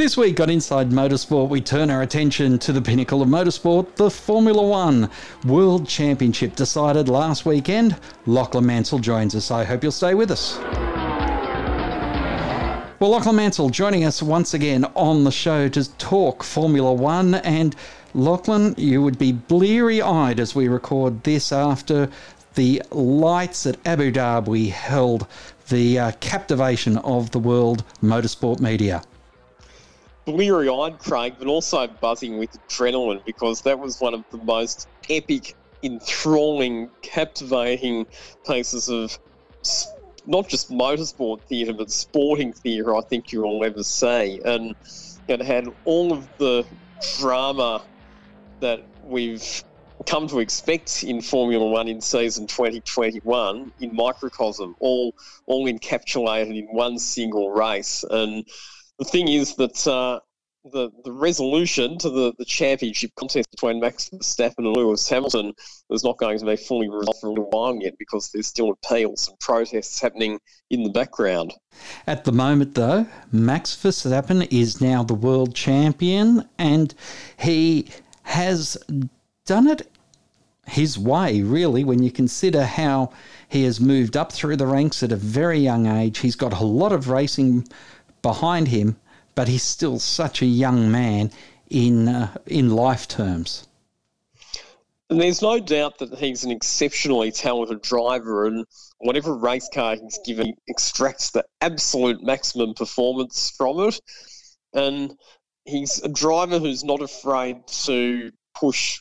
This week on Inside Motorsport, we turn our attention to the pinnacle of motorsport, the Formula One World Championship decided last weekend. Lachlan Mansell joins us. I hope you'll stay with us. Well, Lachlan Mansell joining us once again on the show to talk Formula One. And Lachlan, you would be bleary eyed as we record this after the lights at Abu Dhabi held the uh, captivation of the world motorsport media bleary eyed, Craig, but also buzzing with adrenaline because that was one of the most epic, enthralling, captivating pieces of not just motorsport theatre, but sporting theatre I think you'll ever see. And it had all of the drama that we've come to expect in Formula One in season 2021 in microcosm, all all encapsulated in one single race. And the thing is that uh, the the resolution to the, the championship contest between Max Verstappen and Lewis Hamilton is not going to be fully resolved for a little while yet because there's still appeals and protests happening in the background. At the moment, though, Max Verstappen is now the world champion and he has done it his way, really, when you consider how he has moved up through the ranks at a very young age. He's got a lot of racing behind him, but he's still such a young man in uh, in life terms. And there's no doubt that he's an exceptionally talented driver, and whatever race car he's given, he extracts the absolute maximum performance from it. And he's a driver who's not afraid to push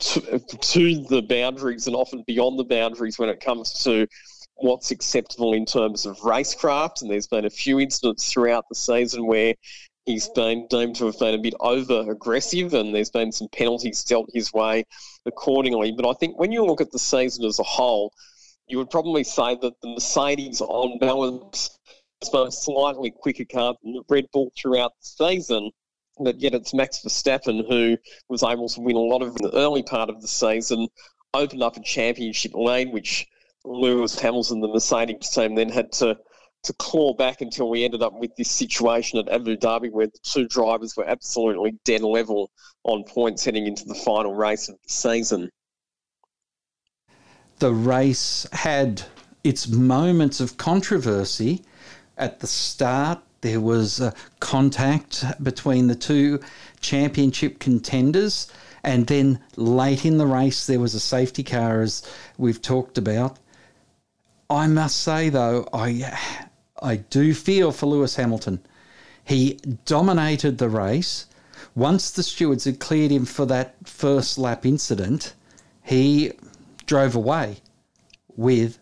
to, to the boundaries and often beyond the boundaries when it comes to what's acceptable in terms of racecraft. And there's been a few incidents throughout the season where he's been deemed to have been a bit over aggressive and there's been some penalties dealt his way accordingly. But I think when you look at the season as a whole, you would probably say that the Mercedes on balance has been a slightly quicker car than the Red Bull throughout the season. But yet it's Max Verstappen who was able to win a lot of the early part of the season, opened up a championship lead, which Lewis Hamilton, the Mercedes team, then had to to claw back until we ended up with this situation at Abu Dhabi where the two drivers were absolutely dead level on points heading into the final race of the season. The race had its moments of controversy. At the start, there was contact between the two championship contenders. And then late in the race, there was a safety car, as we've talked about. I must say though, I I do feel for Lewis Hamilton. He dominated the race. Once the stewards had cleared him for that first lap incident, he drove away with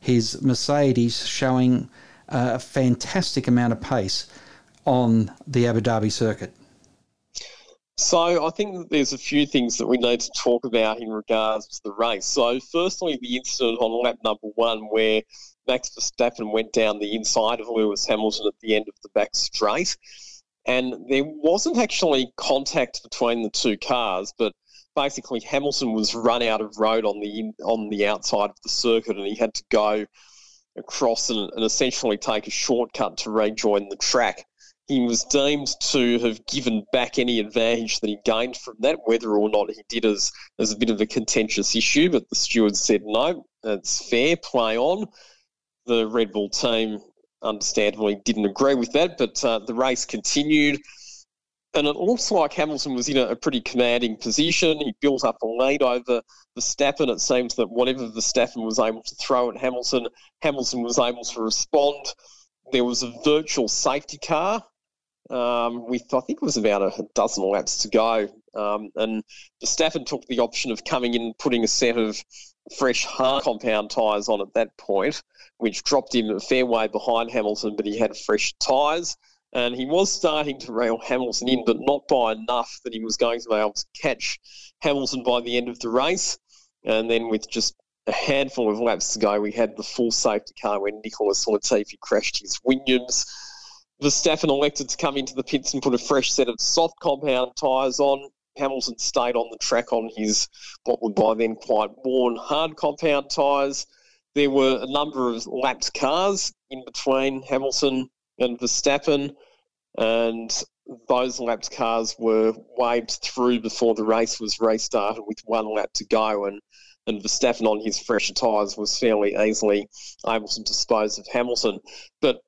his Mercedes showing a fantastic amount of pace on the Abu Dhabi circuit. So I think there's a few things that we need to talk about in regards to the race. So firstly, the incident on lap number one where Max Verstappen went down the inside of Lewis Hamilton at the end of the back straight. And there wasn't actually contact between the two cars, but basically Hamilton was run out of road on the in, on the outside of the circuit, and he had to go across and, and essentially take a shortcut to rejoin the track he was deemed to have given back any advantage that he gained from that, whether or not he did as, as a bit of a contentious issue. But the stewards said, no, it's fair, play on. The Red Bull team, understandably, didn't agree with that, but uh, the race continued. And it looks like Hamilton was in a, a, pretty commanding position. He built up a lead over Verstappen. It seems that whatever Verstappen was able to throw at Hamilton, Hamilton was able to respond. There was a virtual safety car um, with I think it was about a dozen laps to go. Um, and Verstappen took the option of coming in and putting a set of fresh hard compound tyres on at that point, which dropped him a fair way behind Hamilton, but he had fresh tyres. And he was starting to rail Hamilton in, but not by enough that he was going to be able to catch Hamilton by the end of the race. And then with just a handful of laps to go, we had the full safety car when Nicholas Latifi crashed his Williams. Verstappen elected to come into the pits and put a fresh set of soft compound tyres on. Hamilton stayed on the track on his what would by then quite worn hard compound tyres. There were a number of lapped cars in between Hamilton and Verstappen, and those laps cars were waved through before the race was restarted with one lap to go, and and Verstappen on his fresher tyres was fairly easily able to dispose of Hamilton. But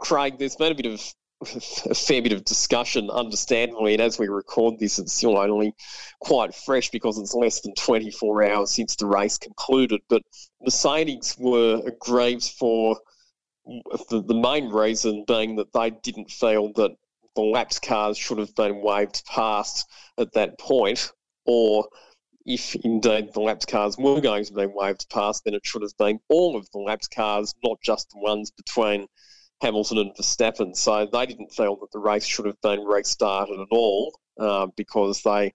Craig, there's been a bit of a fair bit of discussion, understandably, and as we record this, it's still only quite fresh because it's less than 24 hours since the race concluded. But Mercedes were aggrieved for the, the main reason being that they didn't feel that the laps cars should have been waved past at that point, or if indeed the laps cars were going to be waved past, then it should have been all of the laps cars, not just the ones between Hamilton and Verstappen. So they didn't feel that the race should have been restarted at all uh, because they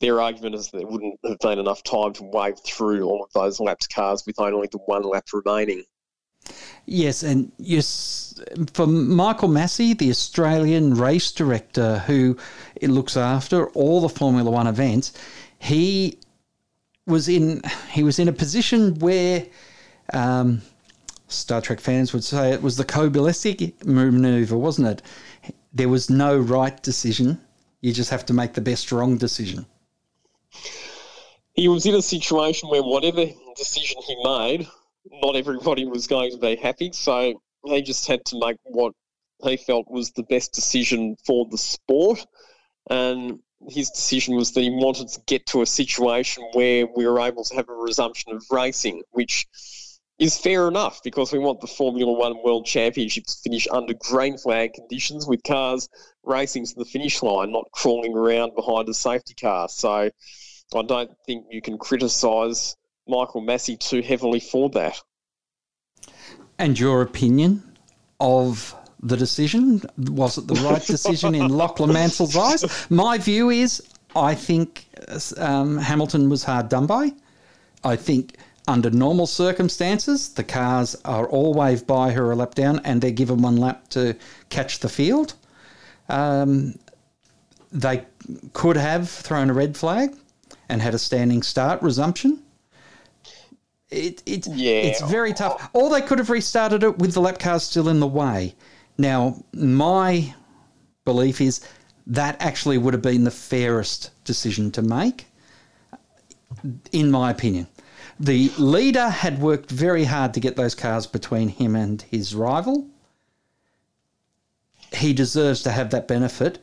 their argument is that there wouldn't have been enough time to wave through all of those lapped cars with only the one lap remaining. Yes, and yes, for Michael Masi, the Australian race director who looks after all the Formula One events, he was in he was in a position where um, Star Trek fans would say it was the Kobayashi maneuver, wasn't it? There was no right decision. You just have to make the best wrong decision. He was in a situation where whatever decision he made, not everybody was going to be happy. So he just had to make what he felt was the best decision for the sport. And his decision was that he wanted to get to a situation where we were able to have a resumption of racing, which is fair enough because we want the Formula One World Championships to finish under green flag conditions with cars racing to the finish line, not crawling around behind a safety car. So I don't think you can criticise Michael Masi too heavily for that. And your opinion of the decision? Was it the right decision in Lachlan Mansell's eyes? My view is I think um, Hamilton was hard done by. I think under normal circumstances, the cars are all waved by her a lap down and they're given one lap to catch the field. Um, they could have thrown a red flag and had a standing start resumption. It, it, yeah. It's very tough. Or they could have restarted it with the lap cars still in the way. Now, my belief is that actually would have been the fairest decision to make, in my opinion. The leader had worked very hard to get those cars between him and his rival. He deserves to have that benefit.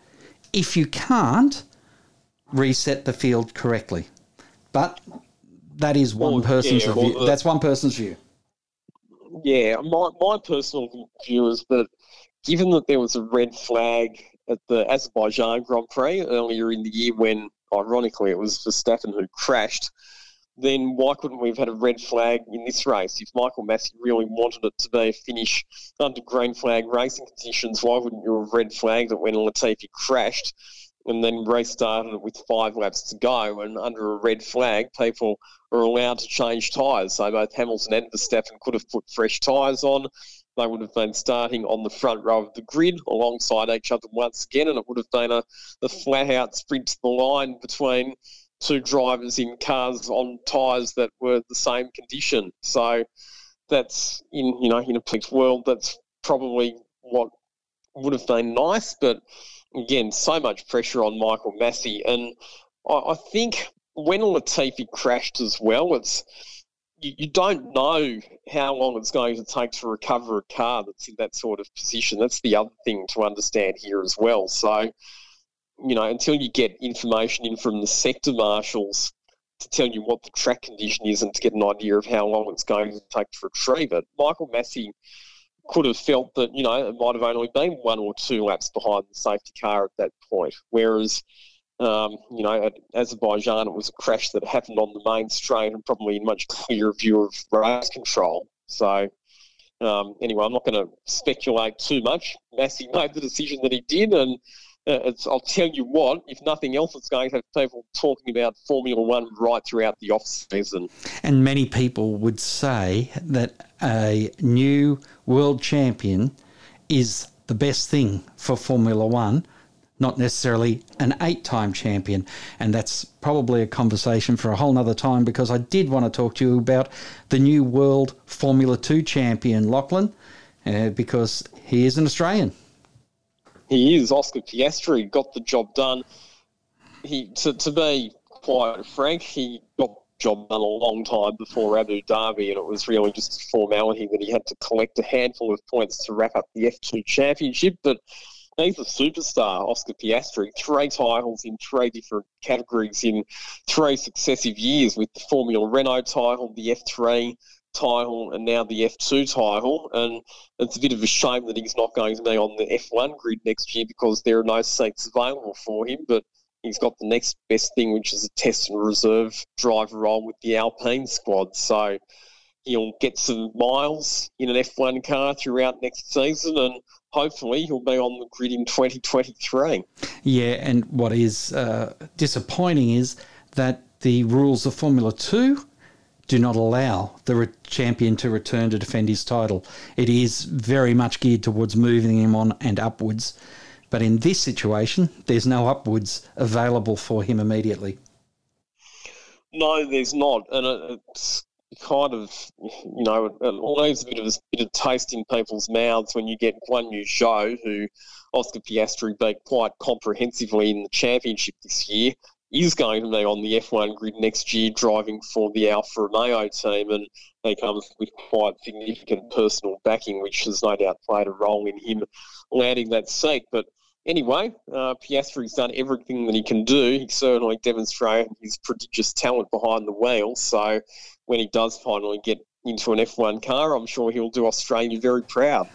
If you can't, reset the field correctly. But that is one well, person's yeah, view. Well, That's one person's view. Yeah, my, my personal view is that given that there was a red flag at the Azerbaijan Grand Prix earlier in the year when, ironically, it was Verstappen who crashed, then why couldn't we have had a red flag in this race? If Michael Masi really wanted it to be a finish under green flag racing conditions, why wouldn't you have a red flagged it when Latifi crashed and then restarted it with five laps to go? And under a red flag, people are allowed to change tyres. So both Hamilton and Verstappen could have put fresh tyres on. They would have been starting on the front row of the grid alongside each other once again, and it would have been a, a flat out sprint to the line between two drivers in cars on tyres that were the same condition. So that's in you know in a perfect world that's probably what would have been nice, but again, so much pressure on Michael Masi, and I, I think when Latifi crashed as well, it's you, you, don't know how long it's going to take to recover a car that's in that sort of position. That's the other thing to understand here as well. So you know, until you get information in from the sector marshals to tell you what the track condition is and to get an idea of how long it's going to take to retrieve it, Michael Masi could have felt that, you know, it might have only been one or two laps behind the safety car at that point. Whereas, um, you know, at Azerbaijan, it was a crash that happened on the main straight and probably in much clearer view of race control. So, um, anyway, I'm not going to speculate too much. Masi made the decision that he did, and uh, I'll tell you what, if nothing else, it's going to have people talking about Formula One right throughout the off season. And many people would say that a new world champion is the best thing for Formula One, not necessarily an eight time champion. And that's probably a conversation for a whole nother time because I did want to talk to you about the new world Formula Two champion, Lachlan, uh, because he is an Australian. He is. Oscar Piastri got the job done. He to, to be quite frank, he got the job done a long time before Abu Dhabi, and it was really just a formality that he had to collect a handful of points to wrap up the F2 championship. But he's a superstar, Oscar Piastri. Three titles in three different categories in three successive years with the Formula Renault title, the F3 title, and now the F2 title. And it's a bit of a shame that he's not going to be on the F1 grid next year because there are no seats available for him. But he's got the next best thing, which is a test and reserve driver role with the Alpine squad. So he'll get some miles in an F1 car throughout next season and hopefully he'll be on the grid in 2023. Yeah, and what is uh, disappointing is that the rules of Formula 2 do not allow the re- champion to return to defend his title. It is very much geared towards moving him on and upwards. But in this situation, there's no upwards available for him immediately. No, there's not. And it's kind of, you know, it leaves a bit of a bit of taste in people's mouths when you get Guanyu Zhou who Oscar Piastri beat quite comprehensively in the championship this year, is going to be on the F1 grid next year driving for the Alfa Romeo team, and he comes with quite significant personal backing, which has no doubt played a role in him landing that seat. But anyway, uh, Piastri's done everything that he can do. He certainly demonstrated his prodigious talent behind the wheel. So when he does finally get into an F1 car, I'm sure he'll do Australia very proud.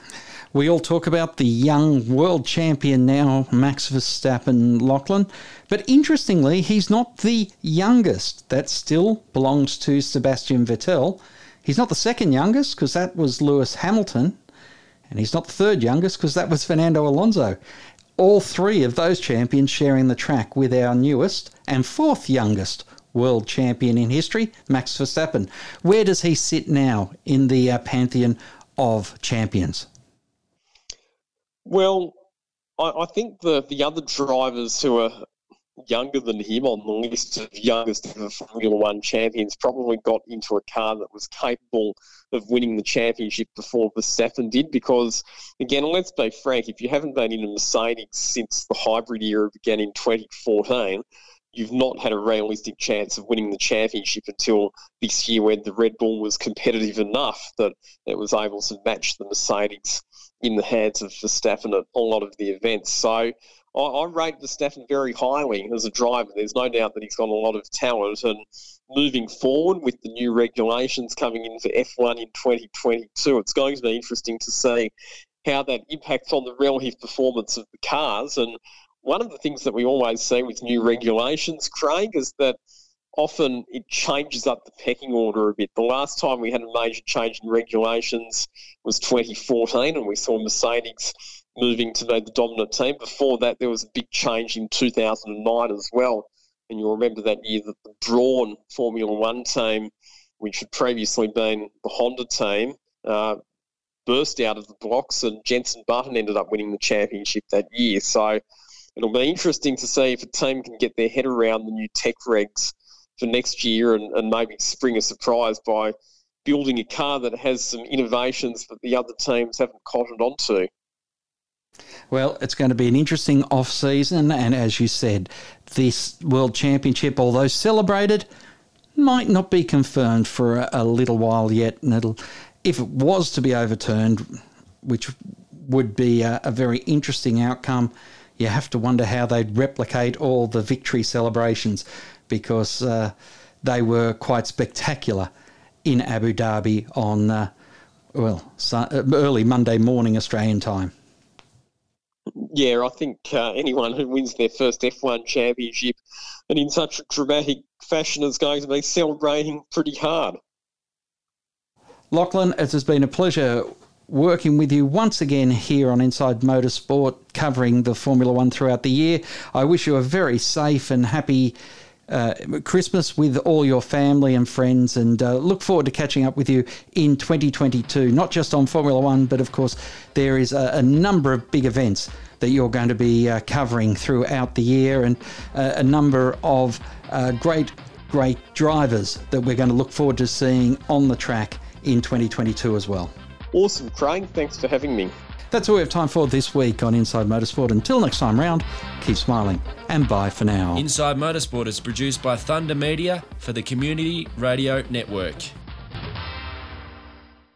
We all talk about the young world champion now, Max Verstappen Lachlan. But interestingly, he's not the youngest. That still belongs to Sebastian Vettel. He's not the second youngest because that was Lewis Hamilton. And he's not the third youngest because that was Fernando Alonso all three of those champions sharing the track with our newest and fourth youngest world champion in history, Max Verstappen. Where does he sit now in the uh, pantheon of champions? Well, I, I, think the, the other drivers who are younger than him on the list of youngest ever Formula One champions probably got into a car that was capable of winning the championship before Verstappen did. Because, again, let's be frank, if you haven't been in a Mercedes since the hybrid era began in 2014, you've not had a realistic chance of winning the championship until this year when the Red Bull was competitive enough that it was able to match the Mercedes in the hands of Verstappen at a lot of the events. So I, I rate Verstappen very highly as a driver. There's no doubt that he's got a lot of talent. And moving forward with the new regulations coming in for F1 in 2022, it's going to be interesting to see how that impacts on the relative performance of the cars. And one of the things that we always see with new regulations, Craig, is that often it changes up the pecking order a bit. The last time we had a major change in regulations was 2014, and we saw Mercedes moving to be the dominant team. Before that, there was a big change in 2009 as well. And you'll remember that year that the Brawn Formula One team, which had previously been the Honda team, uh, burst out of the blocks, and Jenson Button ended up winning the championship that year. So it'll be interesting to see if a team can get their head around the new tech regs for next year and, and maybe spring a surprise by building a car that has some innovations that the other teams haven't cottoned onto. Well, it's going to be an interesting off season, and as you said, this World Championship, although celebrated, might not be confirmed for a, a little while yet. And it'll, if it was to be overturned, which would be a, a very interesting outcome, you have to wonder how they'd replicate all the victory celebrations because uh, they were quite spectacular in Abu Dhabi on, uh, well, early Monday morning Australian time. Yeah, I think uh, anyone who wins their first F1 championship and in such a dramatic fashion is going to be celebrating pretty hard. Lachlan, it has been a pleasure working with you once again here on Inside Motorsport, covering the Formula One throughout the year. I wish you a very safe and happy uh, Christmas with all your family and friends, and uh, look forward to catching up with you in 2022, not just on Formula One, but of course, there is a, a number of big events that you're going to be uh, covering throughout the year, and uh, a number of uh, great, great drivers that we're going to look forward to seeing on the track in 2022 as well. Awesome, Craig. Thanks for having me. That's all we have time for this week on Inside Motorsport. Until next time round, keep smiling and bye for now. Inside Motorsport is produced by Thunder Media for the Community Radio Network.